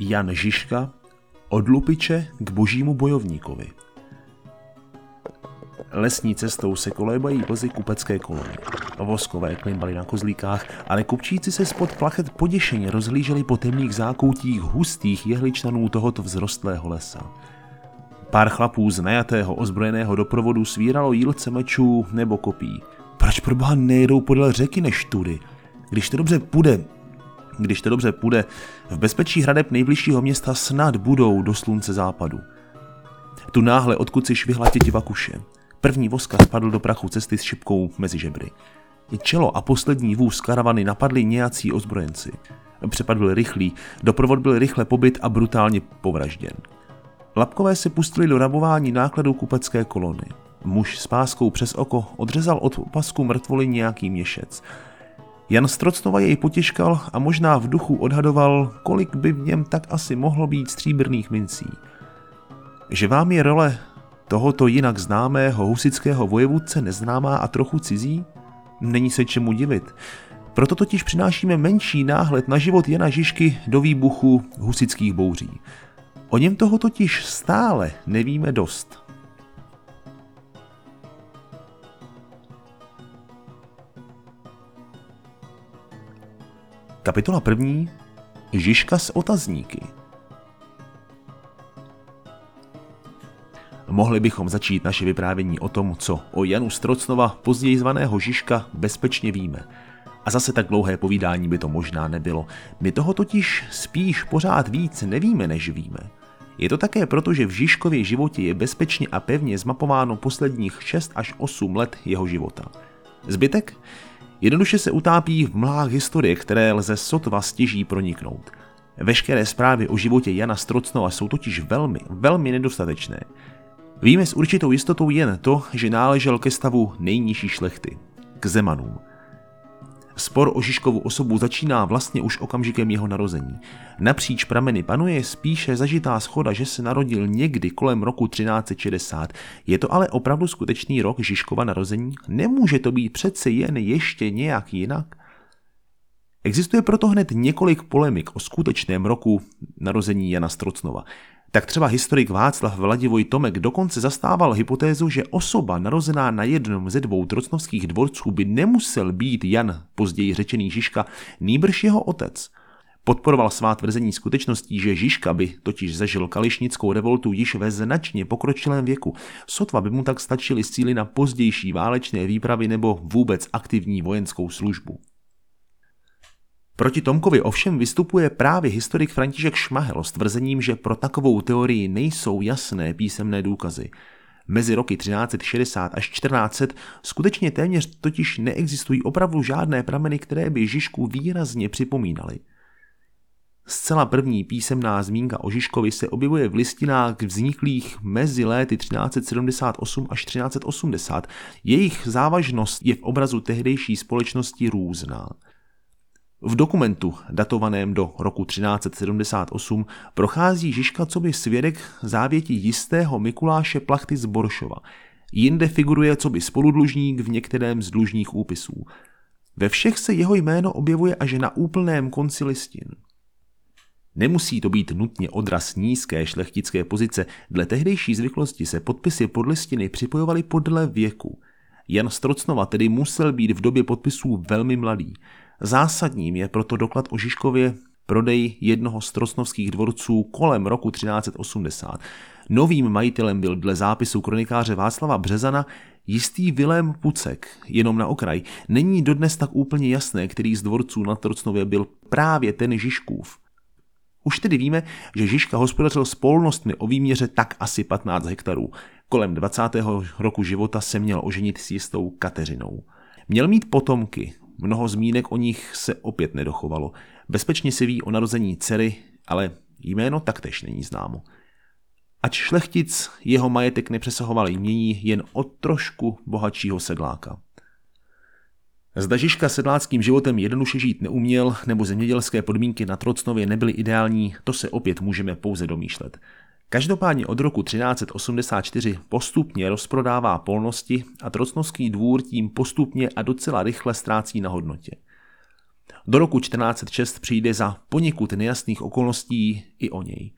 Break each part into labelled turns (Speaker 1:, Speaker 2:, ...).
Speaker 1: Jan Žižka od lupiče k božímu bojovníkovi. Lesní cestou se kolébají vozy kupecké kolony. Voskové klimbaly na kozlíkách, ale kupčíci se spod plachet poděšeně rozhlíželi po temných zákoutích hustých jehličnanů tohoto vzrostlého lesa. Pár chlapů z najatého ozbrojeného doprovodu svíralo jílce mečů nebo kopí. Proč pro boha nejedou podél řeky než tudy? Když to dobře půjde, když to dobře půjde, v bezpečí hradeb nejbližšího města snad budou do slunce západu. Tu náhle odkud si švihla tětiva kuše. První voska spadl do prachu cesty s šipkou mezi žebry. Čelo a poslední vůz karavany napadli nějací ozbrojenci. Přepad byl rychlý, doprovod byl rychle pobyt a brutálně povražděn. Lapkové se pustili do rabování nákladů kupecké kolony. Muž s páskou přes oko odřezal od pasku mrtvoly nějaký měšec. Jan Strocnova jej potěškal a možná v duchu odhadoval, kolik by v něm tak asi mohlo být stříbrných mincí. Že vám je role tohoto jinak známého husického vojevůdce neznámá a trochu cizí? Není se čemu divit. Proto totiž přinášíme menší náhled na život Jana Žižky do výbuchu husických bouří. O něm toho totiž stále nevíme dost. Kapitola první. Žižka s otazníky. Mohli bychom začít naše vyprávění o tom, co o Janu Strocnova, později zvaného Žižka, bezpečně víme. A zase tak dlouhé povídání by to možná nebylo. My toho totiž spíš pořád víc nevíme, než víme. Je to také proto, že v Žižkově životě je bezpečně a pevně zmapováno posledních 6 až 8 let jeho života. Zbytek? Jednoduše se utápí v mlách historie, které lze sotva stěží proniknout. Veškeré zprávy o životě Jana Strocnova jsou totiž velmi, velmi nedostatečné. Víme s určitou jistotou jen to, že náležel ke stavu nejnižší šlechty, k Zemanům. Spor o Žižkovu osobu začíná vlastně už okamžikem jeho narození. Napříč prameny panuje spíše zažitá schoda, že se narodil někdy kolem roku 1360. Je to ale opravdu skutečný rok Žižkova narození? Nemůže to být přece jen ještě nějak jinak? Existuje proto hned několik polemik o skutečném roku narození Jana Strocnova. Tak třeba historik Václav Vladivoj Tomek dokonce zastával hypotézu, že osoba narozená na jednom ze dvou trocnovských dvorců by nemusel být Jan, později řečený Žižka, nýbrž jeho otec. Podporoval svá tvrzení skutečností, že Žižka by totiž zažil kališnickou revoltu již ve značně pokročilém věku. Sotva by mu tak stačily síly na pozdější válečné výpravy nebo vůbec aktivní vojenskou službu. Proti Tomkovi ovšem vystupuje právě historik František Šmahel s tvrzením, že pro takovou teorii nejsou jasné písemné důkazy. Mezi roky 1360 až 1400 skutečně téměř totiž neexistují opravdu žádné prameny, které by Žižku výrazně připomínaly. Zcela první písemná zmínka o Žižkovi se objevuje v listinách vzniklých mezi léty 1378 až 1380. Jejich závažnost je v obrazu tehdejší společnosti různá. V dokumentu, datovaném do roku 1378, prochází Žižka co by svědek závěti jistého Mikuláše Plachty z Boršova. Jinde figuruje co by spoludlužník v některém z dlužních úpisů. Ve všech se jeho jméno objevuje až na úplném konci listin. Nemusí to být nutně odraz nízké šlechtické pozice, dle tehdejší zvyklosti se podpisy pod listiny připojovaly podle věku. Jan Strocnova tedy musel být v době podpisů velmi mladý. Zásadním je proto doklad o Žižkově prodej jednoho z trocnovských dvorců kolem roku 1380. Novým majitelem byl dle zápisu kronikáře Václava Březana jistý Vilém Pucek, jenom na okraj. Není dodnes tak úplně jasné, který z dvorců na Trocnově byl právě ten Žižkův. Už tedy víme, že Žižka hospodařil s polnostmi o výměře tak asi 15 hektarů. Kolem 20. roku života se měl oženit s jistou Kateřinou. Měl mít potomky, Mnoho zmínek o nich se opět nedochovalo. Bezpečně se ví o narození dcery, ale jméno taktéž není známo. Ač šlechtic jeho majetek nepřesahoval jmění jen o trošku bohatšího sedláka. Zda Žižka sedláckým životem jednoduše žít neuměl, nebo zemědělské podmínky na Trocnově nebyly ideální, to se opět můžeme pouze domýšlet. Každopádně od roku 1384 postupně rozprodává polnosti a trocnovský dvůr tím postupně a docela rychle ztrácí na hodnotě. Do roku 1406 přijde za poněkud nejasných okolností i o něj.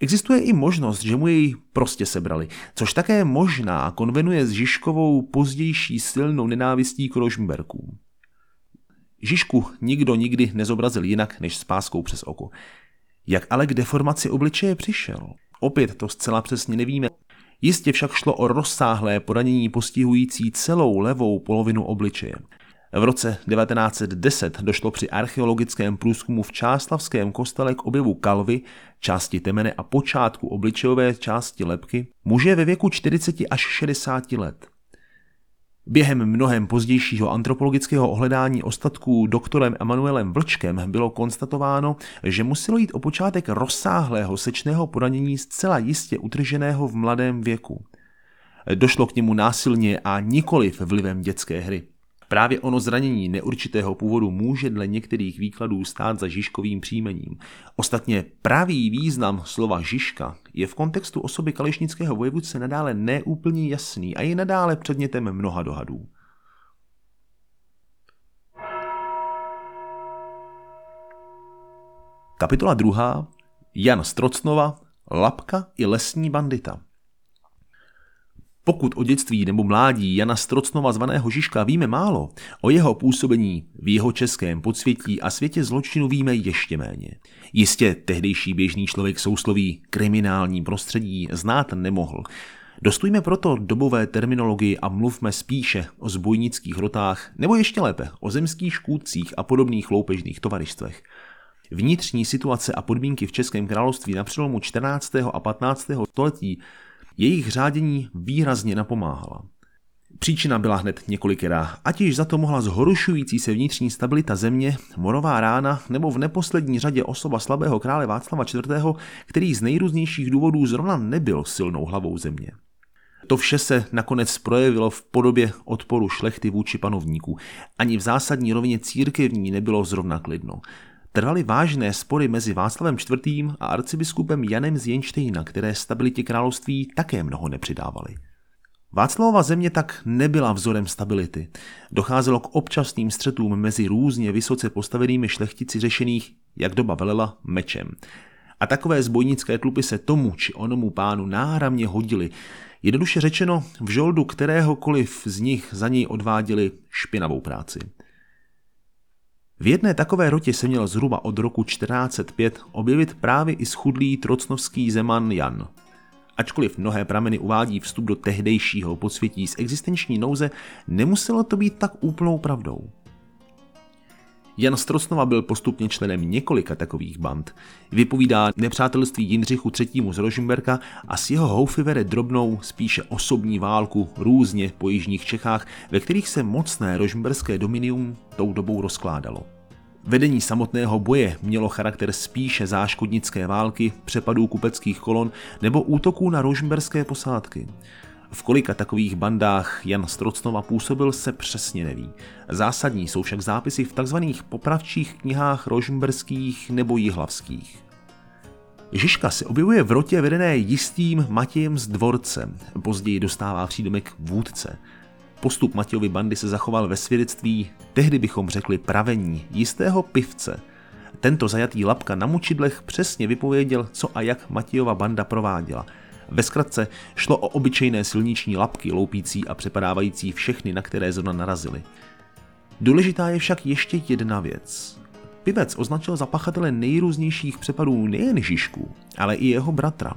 Speaker 1: Existuje i možnost, že mu jej prostě sebrali, což také možná konvenuje s Žižkovou pozdější silnou nenávistí k Rožmberkům. Žižku nikdo nikdy nezobrazil jinak než s páskou přes oko. Jak ale k deformaci obličeje přišel? Opět to zcela přesně nevíme. Jistě však šlo o rozsáhlé poranění postihující celou levou polovinu obličeje. V roce 1910 došlo při archeologickém průzkumu v Čáslavském kostele k objevu kalvy, části temene a počátku obličejové části lepky muže ve věku 40 až 60 let. Během mnohem pozdějšího antropologického ohledání ostatků doktorem Emanuelem Vlčkem bylo konstatováno, že muselo jít o počátek rozsáhlého sečného poranění zcela jistě utrženého v mladém věku. Došlo k němu násilně a nikoliv vlivem dětské hry. Právě ono zranění neurčitého původu může dle některých výkladů stát za Žižkovým příjmením. Ostatně pravý význam slova Žižka je v kontextu osoby kališnického vojevůdce nadále neúplně jasný a je nadále předmětem mnoha dohadů. Kapitola 2. Jan Strocnova, Lapka i lesní bandita. Pokud o dětství nebo mládí Jana Strocnova zvaného Žižka víme málo, o jeho působení v jeho českém podsvětí a světě zločinu víme ještě méně. Jistě tehdejší běžný člověk sousloví kriminální prostředí znát nemohl. Dostujme proto dobové terminologii a mluvme spíše o zbojnických rotách, nebo ještě lépe o zemských škůdcích a podobných loupežných tovarištvech. Vnitřní situace a podmínky v Českém království na přelomu 14. a 15. století jejich řádění výrazně napomáhala. Příčina byla hned několikerá, ať již za to mohla zhoršující se vnitřní stabilita země, morová rána nebo v neposlední řadě osoba slabého krále Václava IV., který z nejrůznějších důvodů zrovna nebyl silnou hlavou země. To vše se nakonec projevilo v podobě odporu šlechty vůči panovníků. Ani v zásadní rovině církevní nebylo zrovna klidno trvaly vážné spory mezi Václavem IV. a arcibiskupem Janem z Jenštejna, které stabilitě království také mnoho nepřidávaly. Václavova země tak nebyla vzorem stability. Docházelo k občasným střetům mezi různě vysoce postavenými šlechtici řešených, jak doba velela, mečem. A takové zbojnické tlupy se tomu či onomu pánu náramně hodily. Jednoduše řečeno, v žoldu kteréhokoliv z nich za něj odváděli špinavou práci. V jedné takové rotě se měl zhruba od roku 1405 objevit právě i schudlý trocnovský zeman Jan. Ačkoliv mnohé prameny uvádí vstup do tehdejšího podsvětí z existenční nouze, nemuselo to být tak úplnou pravdou. Jan Strosnova byl postupně členem několika takových band. Vypovídá nepřátelství Jindřichu III. z Rožmberka a s jeho houfy vede drobnou, spíše osobní válku různě po jižních Čechách, ve kterých se mocné rožmberské dominium tou dobou rozkládalo. Vedení samotného boje mělo charakter spíše záškodnické války, přepadů kupeckých kolon nebo útoků na rožmberské posádky. V kolika takových bandách Jan Strocnova působil se přesně neví. Zásadní jsou však zápisy v tzv. popravčích knihách rožmberských nebo jihlavských. Žižka se objevuje v rotě vedené jistým Matějem z dvorce, později dostává přídomek vůdce. Postup Matějovy bandy se zachoval ve svědectví, tehdy bychom řekli pravení, jistého pivce. Tento zajatý lapka na mučidlech přesně vypověděl, co a jak Matějova banda prováděla – ve zkratce šlo o obyčejné silniční lapky, loupící a přepadávající všechny, na které zrovna narazili. Důležitá je však ještě jedna věc. Pivec označil za pachatele nejrůznějších přepadů nejen Žižku, ale i jeho bratra.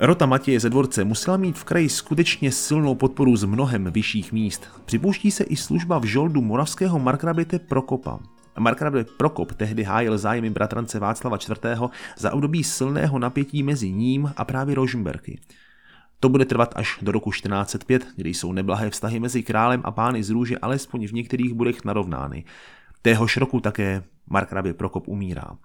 Speaker 1: Rota Matěje ze dvorce musela mít v kraji skutečně silnou podporu z mnohem vyšších míst. Připouští se i služba v žoldu moravského markraběte Prokopa, Markgrave Prokop tehdy hájil zájmy bratrance Václava IV. za období silného napětí mezi ním a právě Rožmberky. To bude trvat až do roku 1405, kdy jsou neblahé vztahy mezi králem a pány z růže alespoň v některých budech narovnány. Téhož roku také Markgrave Prokop umírá.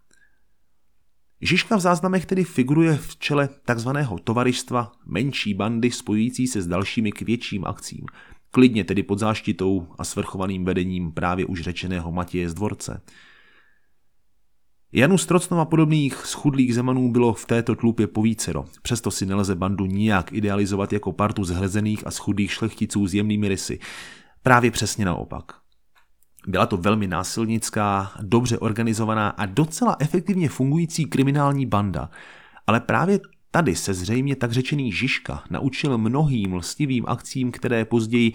Speaker 1: Žižka v záznamech tedy figuruje v čele takzvaného tovaristva menší bandy spojující se s dalšími k větším akcím – klidně tedy pod záštitou a svrchovaným vedením právě už řečeného Matěje z dvorce. Janu Strocnova podobných schudlých zemanů bylo v této tlupě povícero, přesto si nelze bandu nijak idealizovat jako partu zhlezených a schudlých šlechticů s jemnými rysy. Právě přesně naopak. Byla to velmi násilnická, dobře organizovaná a docela efektivně fungující kriminální banda, ale právě tady se zřejmě tak řečený Žižka naučil mnohým lstivým akcím, které později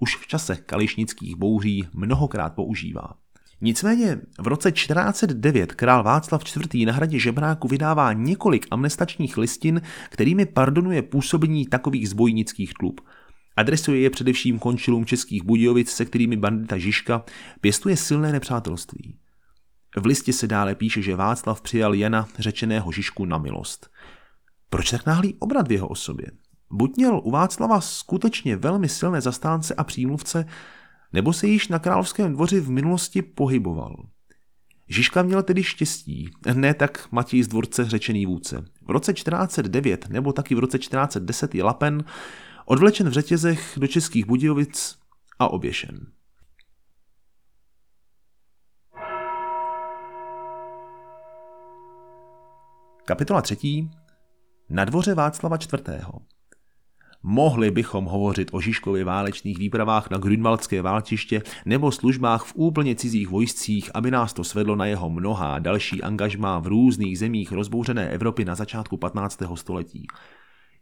Speaker 1: už v čase kališnických bouří mnohokrát používá. Nicméně v roce 1409 král Václav IV. na hradě Žebráku vydává několik amnestačních listin, kterými pardonuje působení takových zbojnických klub. Adresuje je především končilům českých Budějovic, se kterými bandita Žižka pěstuje silné nepřátelství. V listě se dále píše, že Václav přijal Jana řečeného Žižku na milost. Proč tak náhlý obrat v jeho osobě? Buď měl u Václava skutečně velmi silné zastánce a přímluvce, nebo se již na královském dvoři v minulosti pohyboval. Žižka měl tedy štěstí, ne tak Matěj z dvorce řečený vůdce. V roce 1409 nebo taky v roce 1410 je Lapen odvlečen v řetězech do českých Budějovic a oběšen. Kapitola třetí. Na dvoře Václava IV. Mohli bychom hovořit o Žižkově válečných výpravách na Grünwaldské válčiště nebo službách v úplně cizích vojscích, aby nás to svedlo na jeho mnohá další angažmá v různých zemích rozbouřené Evropy na začátku 15. století.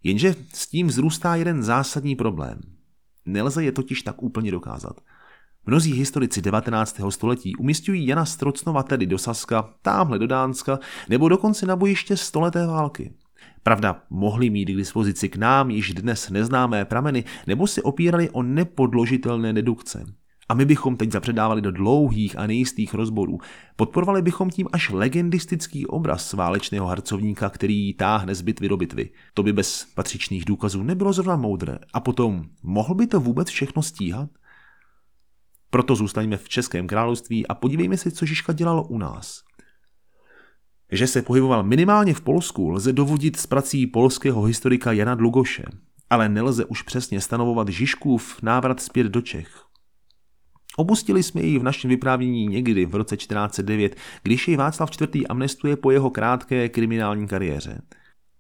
Speaker 1: Jenže s tím vzrůstá jeden zásadní problém. Nelze je totiž tak úplně dokázat. Mnozí historici 19. století umistují Jana Strocnova tedy do Saska, tamhle do Dánska, nebo dokonce na bojiště stoleté války. Pravda, mohli mít k dispozici k nám již dnes neznámé prameny, nebo si opírali o nepodložitelné dedukce. A my bychom teď zapředávali do dlouhých a nejistých rozborů. Podporovali bychom tím až legendistický obraz válečného harcovníka, který táhne z bitvy do bitvy. To by bez patřičných důkazů nebylo zrovna moudré. A potom, mohl by to vůbec všechno stíhat? Proto zůstaňme v Českém království a podívejme se, co Žižka dělalo u nás. Že se pohyboval minimálně v Polsku, lze dovodit z prací polského historika Jana Dlugoše, ale nelze už přesně stanovovat Žižkův návrat zpět do Čech. Opustili jsme ji v našem vyprávění někdy v roce 1409, když jej Václav IV. amnestuje po jeho krátké kriminální kariéře.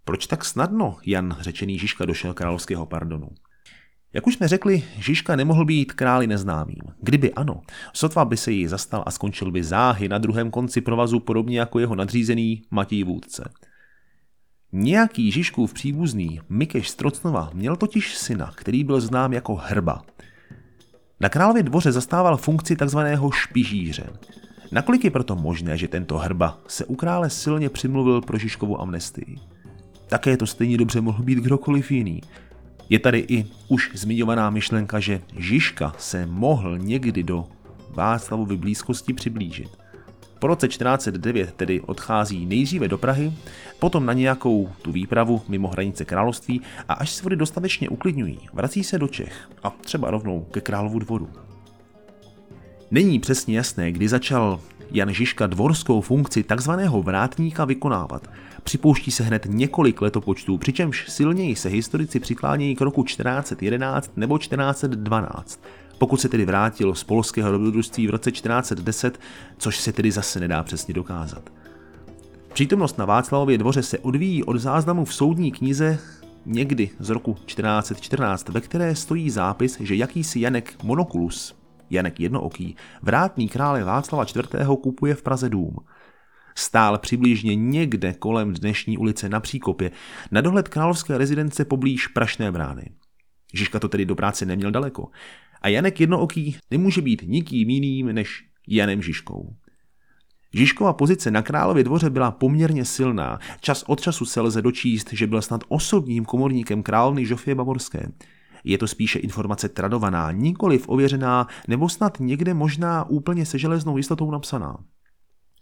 Speaker 1: Proč tak snadno Jan, řečený Žižka, došel královského pardonu? Jak už jsme řekli, Žižka nemohl být králi neznámým. Kdyby ano, sotva by se jí zastal a skončil by záhy na druhém konci provazu podobně jako jeho nadřízený Matěj Vůdce. Nějaký Žižkův příbuzný Mikeš Strocnova měl totiž syna, který byl znám jako Hrba. Na králově dvoře zastával funkci tzv. špižíře. Nakolik je proto možné, že tento Hrba se u krále silně přimluvil pro Žižkovu amnestii? Také to stejně dobře mohl být kdokoliv jiný, je tady i už zmiňovaná myšlenka, že Žižka se mohl někdy do Václavovy blízkosti přiblížit. Po roce 1409 tedy odchází nejdříve do Prahy, potom na nějakou tu výpravu mimo hranice království a až se vody dostatečně uklidňují, vrací se do Čech a třeba rovnou ke královu dvoru. Není přesně jasné, kdy začal Jan Žižka dvorskou funkci takzvaného vrátníka vykonávat. Připouští se hned několik letopočtů, přičemž silněji se historici přiklánějí k roku 1411 nebo 1412 pokud se tedy vrátil z polského dobrodružství v roce 1410, což se tedy zase nedá přesně dokázat. Přítomnost na Václavově dvoře se odvíjí od záznamu v soudní knize někdy z roku 1414, ve které stojí zápis, že jakýsi Janek Monokulus, Janek Jednooký, vrátný krále Václava IV. kupuje v Praze dům. Stál přibližně někde kolem dnešní ulice na Příkopě, na dohled královské rezidence poblíž Prašné brány. Žižka to tedy do práce neměl daleko. A Janek Jednooký nemůže být nikým jiným než Janem Žižkou. Žižkova pozice na králově dvoře byla poměrně silná. Čas od času se lze dočíst, že byl snad osobním komorníkem královny Žofie Bavorské. Je to spíše informace tradovaná, nikoliv ověřená, nebo snad někde možná úplně se železnou jistotou napsaná.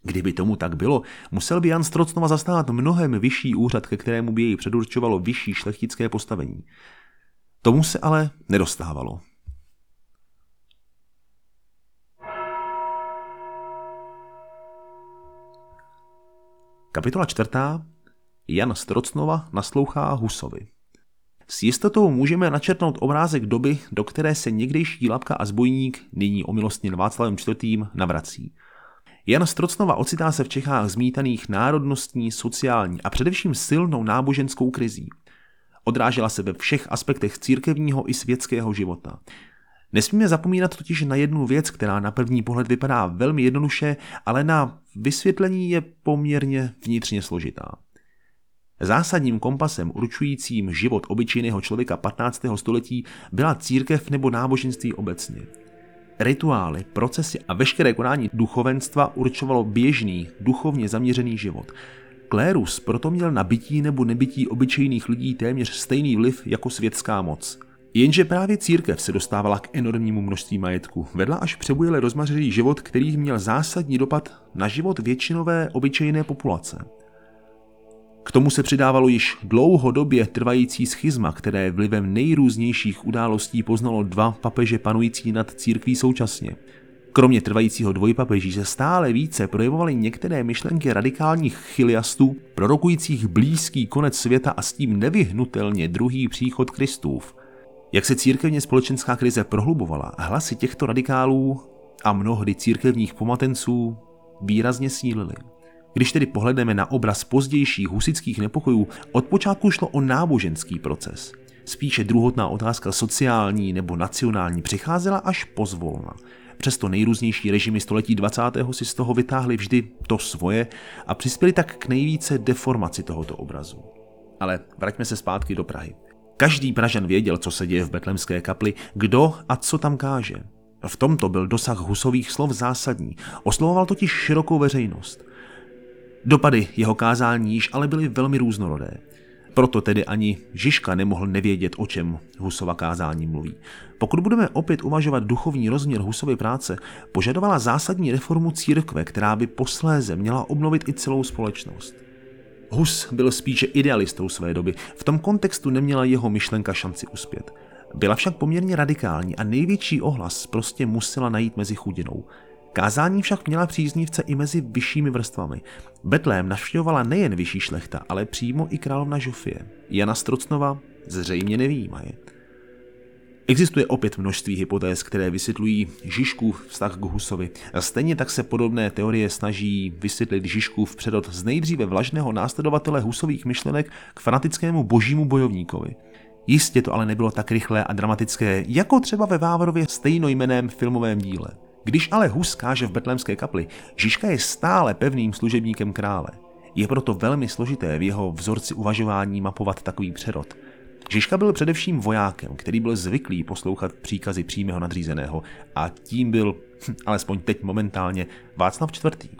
Speaker 1: Kdyby tomu tak bylo, musel by Jan Strocnova zastávat mnohem vyšší úřad, ke kterému by jej předurčovalo vyšší šlechtické postavení. Tomu se ale nedostávalo. Kapitola čtvrtá. Jan Strocnova naslouchá Husovi. S jistotou můžeme načrtnout obrázek doby, do které se někdejší lapka a zbojník, nyní omilostněn Václavem IV. navrací. Jan Strocnova ocitá se v Čechách zmítaných národnostní, sociální a především silnou náboženskou krizí. Odrážela se ve všech aspektech církevního i světského života. Nesmíme zapomínat totiž na jednu věc, která na první pohled vypadá velmi jednoduše, ale na vysvětlení je poměrně vnitřně složitá. Zásadním kompasem určujícím život obyčejného člověka 15. století byla církev nebo náboženství obecně. Rituály, procesy a veškeré konání duchovenstva určovalo běžný, duchovně zaměřený život. Klérus proto měl na bytí nebo nebytí obyčejných lidí téměř stejný vliv jako světská moc – Jenže právě církev se dostávala k enormnímu množství majetku. Vedla až přebujele rozmařilý život, který měl zásadní dopad na život většinové obyčejné populace. K tomu se přidávalo již dlouhodobě trvající schizma, které vlivem nejrůznějších událostí poznalo dva papeže panující nad církví současně. Kromě trvajícího dvojpapeží se stále více projevovaly některé myšlenky radikálních chiliastů, prorokujících blízký konec světa a s tím nevyhnutelně druhý příchod Kristův – jak se církevně společenská krize prohlubovala, hlasy těchto radikálů a mnohdy církevních pomatenců výrazně sílily. Když tedy pohledneme na obraz pozdějších husických nepokojů, od počátku šlo o náboženský proces. Spíše druhotná otázka sociální nebo nacionální přicházela až pozvolna. Přesto nejrůznější režimy století 20. si z toho vytáhli vždy to svoje a přispěli tak k nejvíce deformaci tohoto obrazu. Ale vraťme se zpátky do Prahy. Každý Pražan věděl, co se děje v betlemské kapli, kdo a co tam káže. V tomto byl dosah Husových slov zásadní, oslovoval totiž širokou veřejnost. Dopady jeho kázání již ale byly velmi různorodé. Proto tedy ani Žižka nemohl nevědět, o čem Husova kázání mluví. Pokud budeme opět uvažovat duchovní rozměr Husovy práce, požadovala zásadní reformu církve, která by posléze měla obnovit i celou společnost. Hus byl spíše idealistou své doby, v tom kontextu neměla jeho myšlenka šanci uspět. Byla však poměrně radikální a největší ohlas prostě musela najít mezi chudinou. Kázání však měla příznivce i mezi vyššími vrstvami. Betlém navštěvovala nejen vyšší šlechta, ale přímo i královna Žofie. Jana Strocnova zřejmě nevýjímaje. Existuje opět množství hypotéz, které vysvětlují Žižkův vztah k Husovi. Stejně tak se podobné teorie snaží vysvětlit Žižkův předot z nejdříve vlažného následovatele Husových myšlenek k fanatickému božímu bojovníkovi. Jistě to ale nebylo tak rychlé a dramatické, jako třeba ve Vávorově stejnojmeném filmovém díle. Když ale Hus káže v betlémské kapli, Žižka je stále pevným služebníkem krále. Je proto velmi složité v jeho vzorci uvažování mapovat takový přerod – Žižka byl především vojákem, který byl zvyklý poslouchat příkazy přímého nadřízeného a tím byl, hm, alespoň teď momentálně, Václav IV.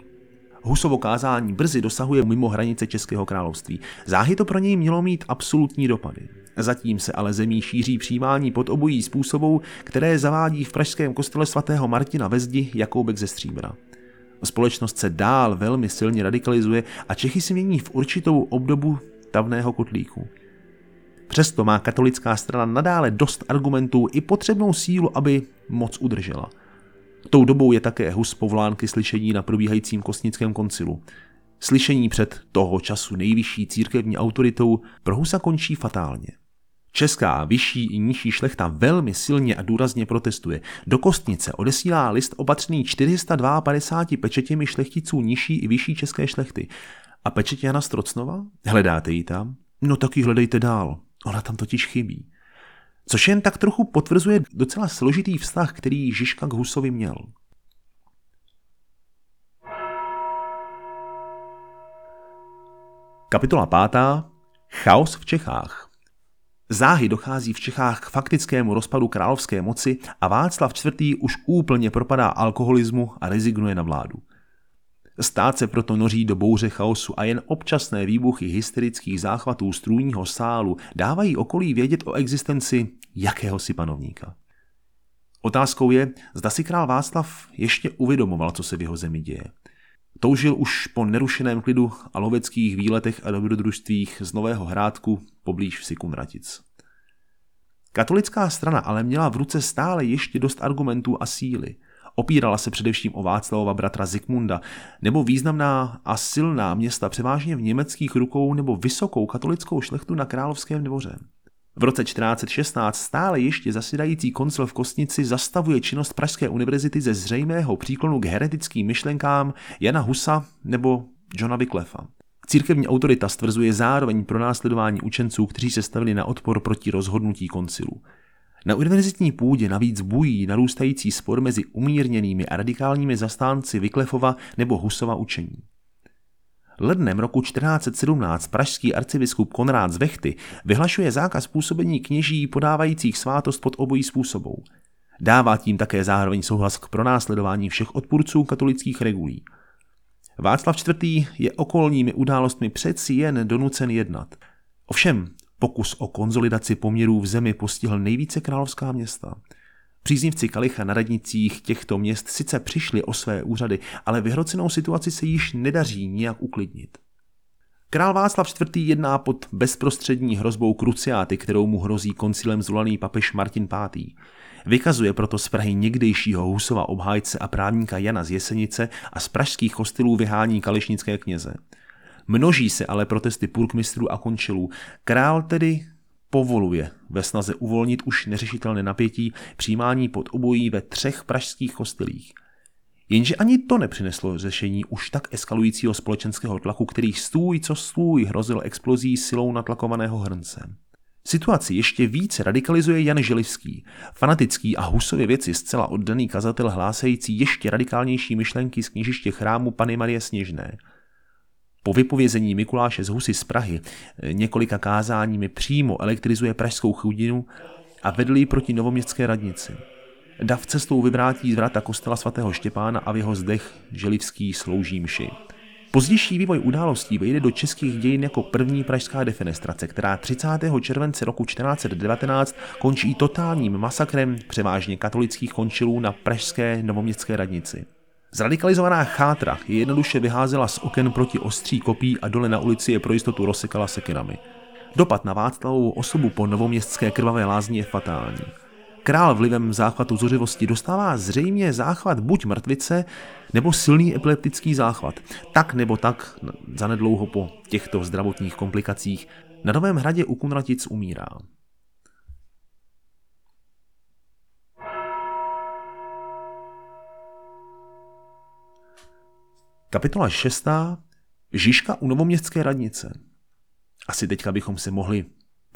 Speaker 1: Husovo kázání brzy dosahuje mimo hranice Českého království. Záhy to pro něj mělo mít absolutní dopady. Zatím se ale zemí šíří přijímání pod obojí způsobů, které zavádí v pražském kostele svatého Martina ve zdi Jakoubek ze Stříbra. Společnost se dál velmi silně radikalizuje a Čechy si mění v určitou obdobu tavného kotlíku. Přesto má katolická strana nadále dost argumentů i potřebnou sílu, aby moc udržela. Tou dobou je také Hus povolán ke slyšení na probíhajícím kostnickém koncilu. Slyšení před toho času nejvyšší církevní autoritou pro Husa končí fatálně. Česká vyšší i nižší šlechta velmi silně a důrazně protestuje. Do kostnice odesílá list opatřený 452 pečetěmi šlechticů nižší i vyšší české šlechty. A pečetě Jana Strocnova? Hledáte ji tam? No tak ji hledejte dál. Ona tam totiž chybí. Což jen tak trochu potvrzuje docela složitý vztah, který Žižka k Husovi měl. Kapitola pátá. Chaos v Čechách. Záhy dochází v Čechách k faktickému rozpadu královské moci a Václav IV. už úplně propadá alkoholismu a rezignuje na vládu. Stát se proto noří do bouře chaosu a jen občasné výbuchy hysterických záchvatů strůního sálu dávají okolí vědět o existenci jakéhosi panovníka. Otázkou je, zda si král Václav ještě uvědomoval, co se v jeho zemi děje. Toužil už po nerušeném klidu a loveckých výletech a dobrodružstvích z Nového Hrádku poblíž vsi Kunratic. Katolická strana ale měla v ruce stále ještě dost argumentů a síly – Opírala se především o Václavova bratra Zikmunda, nebo významná a silná města převážně v německých rukou nebo vysokou katolickou šlechtu na královském dvoře. V roce 1416 stále ještě zasedající koncil v Kostnici zastavuje činnost Pražské univerzity ze zřejmého příklonu k heretickým myšlenkám Jana Husa nebo Johna Wyclefa. Církevní autorita stvrzuje zároveň pro následování učenců, kteří se stavili na odpor proti rozhodnutí koncilu. Na univerzitní půdě navíc bují narůstající spor mezi umírněnými a radikálními zastánci Vyklefova nebo Husova učení. Lednem roku 1417 pražský arcibiskup Konrád z Vechty vyhlašuje zákaz působení kněží podávajících svátost pod obojí způsobou. Dává tím také zároveň souhlas k pronásledování všech odpůrců katolických regulí. Václav IV. je okolními událostmi přeci jen donucen jednat. Ovšem, pokus o konzolidaci poměrů v zemi postihl nejvíce královská města – Příznivci Kalicha na radnicích těchto měst sice přišli o své úřady, ale vyhrocenou situaci se již nedaří nijak uklidnit. Král Václav IV. jedná pod bezprostřední hrozbou kruciáty, kterou mu hrozí koncilem zvolaný papež Martin V. Vykazuje proto z Prahy někdejšího Husova obhájce a právníka Jana z Jesenice a z pražských hostilů vyhání kališnické kněze. Množí se ale protesty purkmistrů a končilů. Král tedy povoluje ve snaze uvolnit už neřešitelné napětí přijímání pod obojí ve třech pražských kostelích. Jenže ani to nepřineslo řešení už tak eskalujícího společenského tlaku, který stůj co stůj hrozil explozí silou natlakovaného hrnce. Situaci ještě více radikalizuje Jan Želivský, fanatický a husově věci zcela oddaný kazatel hlásající ještě radikálnější myšlenky z knižiště chrámu Pany Marie Sněžné – po vypovězení Mikuláše z Husy z Prahy eh, několika kázáními přímo elektrizuje pražskou chudinu a vedl ji proti novoměstské radnici. Dav cestou vyvrátí z vrata kostela svatého Štěpána a v jeho zdech Želivský slouží mši. Pozdější vývoj událostí vejde do českých dějin jako první pražská defenestrace, která 30. července roku 1419 končí totálním masakrem převážně katolických končilů na pražské novoměstské radnici. Zradikalizovaná chátra je jednoduše vyházela z oken proti ostří kopí a dole na ulici je pro jistotu rozsekala sekinami. Dopad na Václavovou osobu po novoměstské krvavé lázni je fatální. Král vlivem záchvatu zuřivosti dostává zřejmě záchvat buď mrtvice, nebo silný epileptický záchvat. Tak nebo tak, zanedlouho po těchto zdravotních komplikacích, na Novém hradě u Kunratic umírá. Kapitola 6. Žižka u novoměstské radnice. Asi teďka bychom se mohli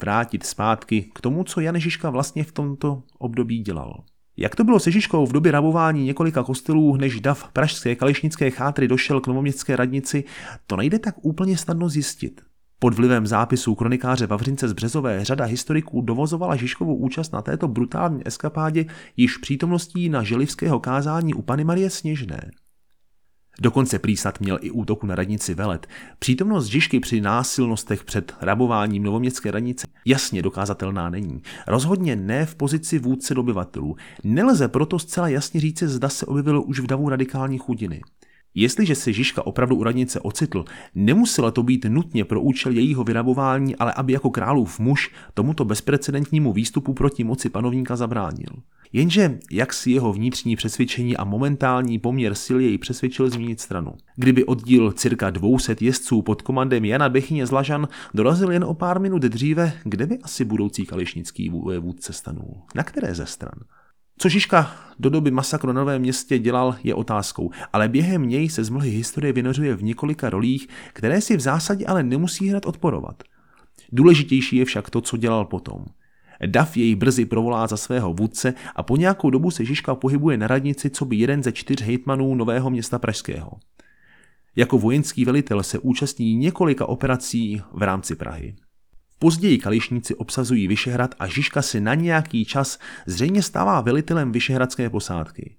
Speaker 1: vrátit zpátky k tomu, co Jan Žižka vlastně v tomto období dělal. Jak to bylo se Žižkou v době rabování několika kostelů, než dav pražské kališnické chátry došel k novoměstské radnici, to nejde tak úplně snadno zjistit. Pod vlivem zápisů kronikáře Vavřince z Březové řada historiků dovozovala Žižkovou účast na této brutální eskapádě již přítomností na želivského kázání u Pany Marie Sněžné. Dokonce prý snad měl i útoku na radnici velet. Přítomnost Žižky při násilnostech před rabováním novoměstské radnice jasně dokázatelná není. Rozhodně ne v pozici vůdce dobyvatelů. Nelze proto zcela jasně říci, zda se objevilo už v davu radikální chudiny. Jestliže se Žižka opravdu u radnice ocitl, nemuselo to být nutně pro účel jejího vyrabování, ale aby jako králův muž tomuto bezprecedentnímu výstupu proti moci panovníka zabránil. Jenže jak si jeho vnitřní přesvědčení a momentální poměr sil jej přesvědčil změnit stranu. Kdyby oddíl cirka 200 jezdců pod komandem Jana Bechyně z Lažan dorazil jen o pár minut dříve, kde by asi budoucí kališnický vůdce stanul? Na které ze stran? Co Žižka do doby masakru na Novém městě dělal, je otázkou, ale během něj se z mlhy historie vynořuje v několika rolích, které si v zásadě ale nemusí hned odporovat. Důležitější je však to, co dělal potom. Dav jej brzy provolá za svého vůdce a po nějakou dobu se Žižka pohybuje na radnici co by jeden ze čtyř hejtmanů Nového města Pražského. Jako vojenský velitel se účastní několika operací v rámci Prahy. Později kališníci obsazují Vyšehrad a Žižka si na nějaký čas zřejmě stává velitelem vyšehradské posádky.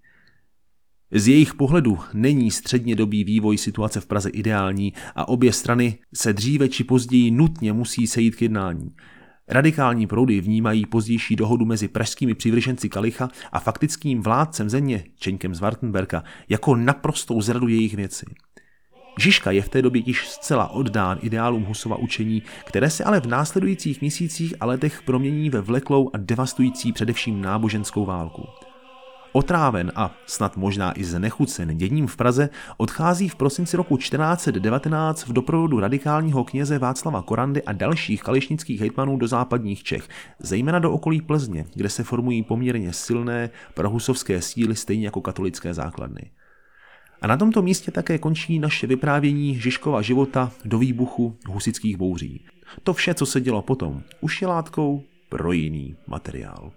Speaker 1: Z jejich pohledu není střednědobý vývoj situace v Praze ideální a obě strany se dříve či později nutně musí sejít k jednání. Radikální proudy vnímají pozdější dohodu mezi pražskými přivrženci Kalicha a faktickým vládcem země Čeňkem z Wartenberka jako naprostou zradu jejich věci. Žižka je v té době již zcela oddán ideálům Husova učení, které se ale v následujících měsících a letech promění ve vleklou a devastující především náboženskou válku. Otráven a snad možná i znechucen děním v Praze odchází v prosinci roku 1419 v doprovodu radikálního kněze Václava Korandy a dalších kališnických hejtmanů do západních Čech, zejména do okolí Plzně, kde se formují poměrně silné prohusovské síly stejně jako katolické základny. A na tomto místě také končí naše vyprávění Žižkova života do výbuchu husických bouří. To vše, co se dělo potom, už je látkou pro jiný materiál.